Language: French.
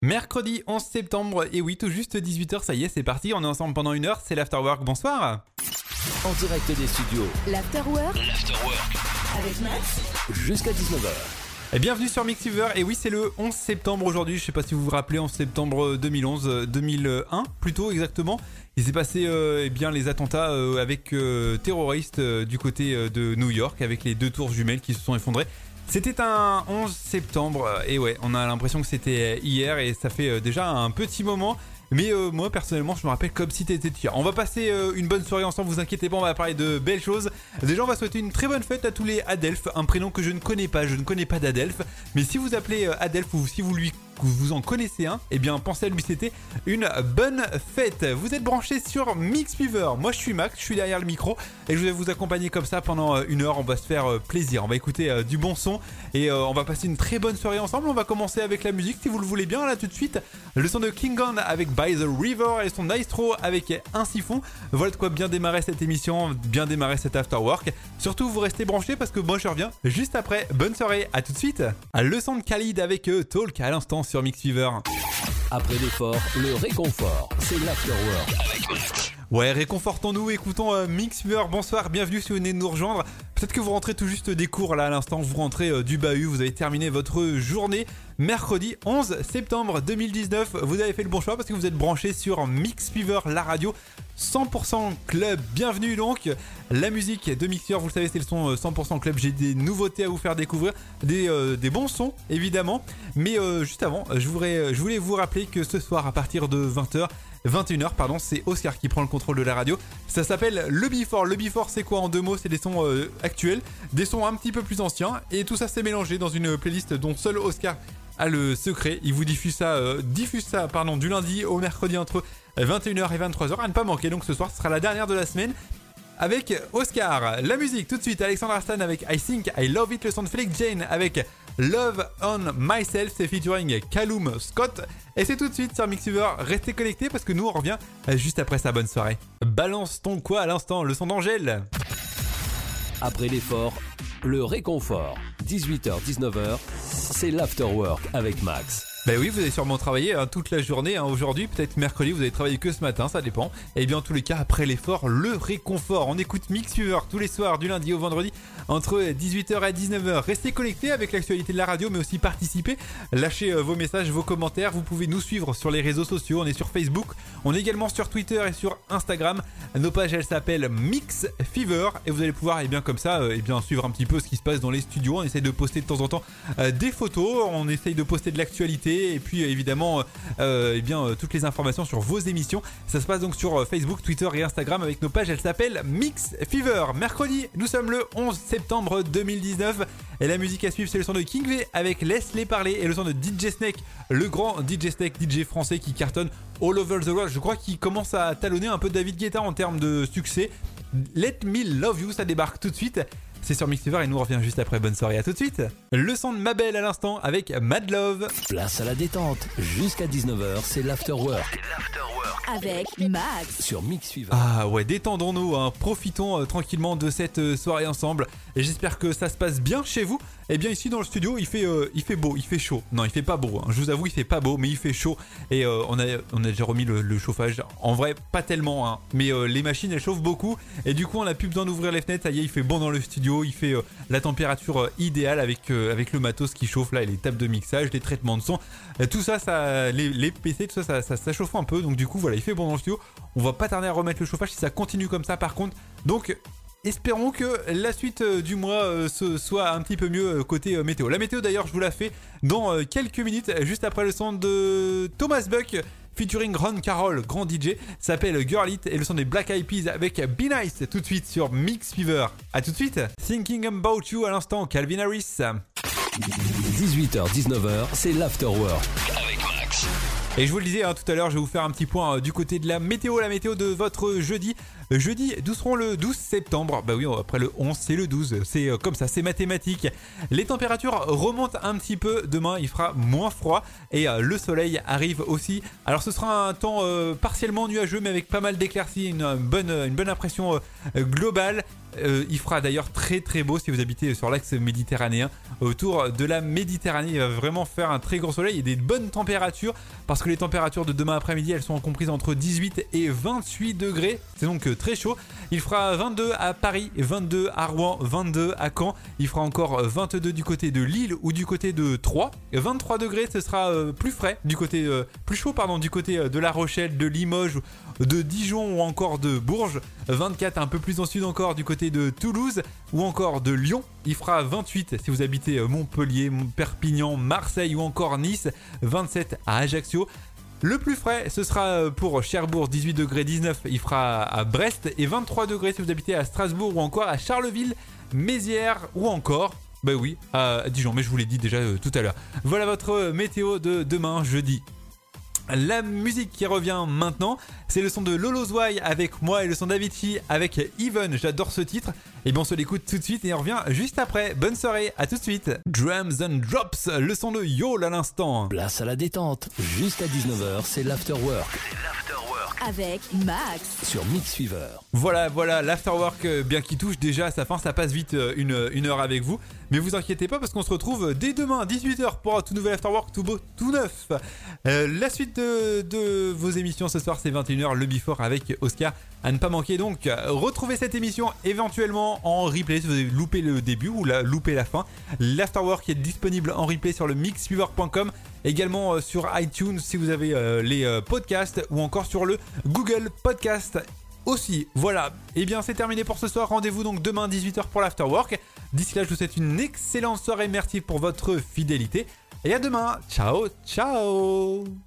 Mercredi 11 septembre, et oui, tout juste 18h, ça y est, c'est parti, on est ensemble pendant une heure, c'est l'Afterwork, bonsoir En direct des studios, L'Afterwork l'Afterwork, avec Max. jusqu'à 19h. Et bienvenue sur Mixiver, et oui, c'est le 11 septembre aujourd'hui, je sais pas si vous vous rappelez, 11 septembre 2011, euh, 2001 plutôt exactement, il s'est passé euh, eh bien les attentats euh, avec euh, terroristes du côté de New York, avec les deux tours jumelles qui se sont effondrées. C'était un 11 septembre et ouais, on a l'impression que c'était hier et ça fait déjà un petit moment. Mais euh, moi personnellement, je me rappelle comme si t'étais hier. On va passer euh, une bonne soirée ensemble, vous inquiétez pas, on va parler de belles choses. Déjà, on va souhaiter une très bonne fête à tous les Adelphes, un prénom que je ne connais pas, je ne connais pas d'Adelphes. Mais si vous appelez euh, Adelphes ou si vous lui vous en connaissez un, eh bien pensez à lui c'était une bonne fête. Vous êtes branchés sur Mix Fever. Moi je suis Max, je suis derrière le micro et je vais vous accompagner comme ça pendant euh, une heure. On va se faire euh, plaisir, on va écouter euh, du bon son et on va passer une très bonne soirée ensemble. On va commencer avec la musique si vous le voulez bien là tout de suite. Le son de King Kong avec By the River et son d'Aistro avec Un Siphon. Voilà de quoi bien démarrer cette émission, bien démarrer cet after work. Surtout vous restez branchés parce que moi je reviens juste après. Bonne soirée, à tout de suite. Le son de Khalid avec Talk à l'instant sur Mix Fever. Après l'effort, le réconfort, c'est l'Afterwork. Ouais, réconfortons-nous, écoutons euh, Mix Fever. Bonsoir, bienvenue si vous venez de nous rejoindre. Peut-être que vous rentrez tout juste des cours là à l'instant, vous rentrez euh, du bahut, vous avez terminé votre journée. Mercredi 11 septembre 2019, vous avez fait le bon choix parce que vous êtes branché sur Mix Fever, la radio 100% club. Bienvenue donc. La musique de Mixer, vous le savez, c'est le son euh, 100% club. J'ai des nouveautés à vous faire découvrir, des, euh, des bons sons évidemment. Mais euh, juste avant, je voudrais, je voulais vous rappeler que ce soir à partir de 20h, 21h, pardon, c'est Oscar qui prend le contrôle de la radio. Ça s'appelle le Before. Le Before, c'est quoi en deux mots? C'est des sons euh, actuels, des sons un petit peu plus anciens, et tout ça c'est mélangé dans une playlist dont seul Oscar a le secret. Il vous diffuse ça, euh, ça, pardon, du lundi au mercredi entre 21h et 23h. À ne pas manquer. Donc ce soir, ce sera la dernière de la semaine. Avec Oscar, la musique tout de suite, Alexandre Stan avec I Think I Love It, le son de Felix Jane avec Love on Myself, c'est featuring Callum Scott. Et c'est tout de suite sur Mixiver, restez connectés parce que nous on revient juste après sa bonne soirée. Balance ton quoi à l'instant, le son d'Angèle Après l'effort, le réconfort. 18h-19h, c'est l'Afterwork avec Max. Bah oui, vous avez sûrement travaillé hein, toute la journée hein, aujourd'hui, peut-être mercredi, vous avez travaillé que ce matin, ça dépend. Et bien en tous les cas, après l'effort, le réconfort. On écoute Mix Fever tous les soirs du lundi au vendredi entre 18h et 19h. Restez connectés avec l'actualité de la radio, mais aussi participez. Lâchez euh, vos messages, vos commentaires. Vous pouvez nous suivre sur les réseaux sociaux. On est sur Facebook, on est également sur Twitter et sur Instagram. Nos pages, elles s'appellent Mix Fever et vous allez pouvoir, et bien comme ça, euh, eh bien suivre un petit peu ce qui se passe dans les studios. On essaye de poster de temps en temps euh, des photos, on essaye de poster de l'actualité et puis évidemment, eh bien toutes les informations sur vos émissions. Ça se passe donc sur Facebook, Twitter et Instagram avec nos pages. Elles s'appellent Mix Fever. Mercredi, nous sommes le 11 septembre 2019 et la musique à suivre, c'est le son de King V avec Laisse-les parler et le son de DJ Snake, le grand DJ Snake, DJ français qui cartonne all over the world. Je crois qu'il commence à talonner un peu David Guetta en termes de succès. Let Me Love You, ça débarque tout de suite. C'est sur Mixfever et nous on revient juste après. Bonne soirée, à tout de suite. Le son de Mabel à l'instant avec Mad Love. Place à la détente. Jusqu'à 19h, c'est l'Afterwork Avec Max. sur Mix Fever. Ah ouais, détendons-nous, hein. profitons euh, tranquillement de cette euh, soirée ensemble. Et j'espère que ça se passe bien chez vous. Et bien ici dans le studio, il fait, euh, il fait beau, il fait chaud. Non, il fait pas beau. hein. Je vous avoue, il fait pas beau, mais il fait chaud. Et euh, on a, on déjà remis le, chauffage. En vrai, pas tellement. hein. Mais euh, les machines, elles chauffent beaucoup. Et du coup, on a plus besoin d'ouvrir les fenêtres. Ça y est, il fait bon dans le studio. Il fait la température idéale avec, le matos qui chauffe là, et les tables de mixage, les traitements de son. Tout ça, ça les, les PC, tout ça ça, ça, ça chauffe un peu. Donc du coup, voilà, il fait bon dans le studio. On va pas tarder à remettre le chauffage si ça continue comme ça. Par contre, donc Espérons que la suite euh, du mois euh, ce soit un petit peu mieux euh, côté météo. La météo d'ailleurs, je vous la fais dans quelques minutes, juste après le son de Thomas Buck featuring Ron Carroll, grand DJ, s'appelle Girl It et le son des Black Eyed Peas avec Be Nice tout de suite sur Mix Fever. A tout de suite. Thinking About You à l'instant, Calvin Harris. 18h-19h, c'est l'Afterwork Et je vous le disais hein, tout à l'heure, je vais vous faire un petit point euh, du côté de la météo, la météo de votre jeudi. Jeudi, nous serons le 12 septembre. Bah oui, après le 11, c'est le 12. C'est euh, comme ça, c'est mathématique. Les températures remontent un petit peu. Demain, il fera moins froid et euh, le soleil arrive aussi. Alors, ce sera un temps euh, partiellement nuageux, mais avec pas mal d'éclaircies, une, bonne, une bonne impression globale. Il fera d'ailleurs très très beau si vous habitez sur l'axe méditerranéen. Autour de la Méditerranée, il va vraiment faire un très grand soleil et des bonnes températures parce que les températures de demain après-midi, elles sont comprises entre 18 et 28 degrés. C'est donc très chaud. Il fera 22 à Paris, 22 à Rouen, 22 à Caen. Il fera encore 22 du côté de Lille ou du côté de Troyes. 23 degrés, ce sera euh, plus frais du côté euh, plus chaud pardon du côté euh, de La Rochelle, de Limoges, de Dijon ou encore de Bourges. 24 un peu plus au sud encore du côté de Toulouse ou encore de Lyon. Il fera 28 si vous habitez Montpellier, Perpignan, Marseille ou encore Nice. 27 à Ajaccio. Le plus frais, ce sera euh, pour Cherbourg, 18 degrés 19, il fera à Brest, et 23 degrés si vous habitez à Strasbourg ou encore à Charleville, Mézières ou encore, bah oui, à Dijon, mais je vous l'ai dit déjà euh, tout à l'heure. Voilà votre euh, météo de demain, jeudi. La musique qui revient maintenant, c'est le son de Lolo avec moi et le son d'Avicii avec Even. J'adore ce titre. Et bien on se l'écoute tout de suite et on revient juste après. Bonne soirée, à tout de suite. Drums and Drops, le son de Yol à l'instant. Place à la détente. Jusqu'à 19h, c'est l'afterwork Avec Max. sur Mix Fever. Voilà, voilà, l'afterwork, euh, bien qu'il touche déjà à sa fin, ça passe vite euh, une, une heure avec vous. Mais vous inquiétez pas parce qu'on se retrouve dès demain, 18h, pour un tout nouvel afterwork, tout beau, tout neuf. Euh, la suite de, de vos émissions ce soir, c'est 21h, le Before avec Oscar. À ne pas manquer donc, euh, retrouvez cette émission éventuellement en replay si vous avez loupé le début ou la, loupé la fin. L'afterwork est disponible en replay sur le mixfever.com, également euh, sur iTunes si vous avez euh, les euh, podcasts ou encore sur le Google Podcast aussi. Voilà, et bien c'est terminé pour ce soir. Rendez-vous donc demain 18h pour l'afterwork. D'ici là, je vous souhaite une excellente soirée. Merci pour votre fidélité. Et à demain. Ciao, ciao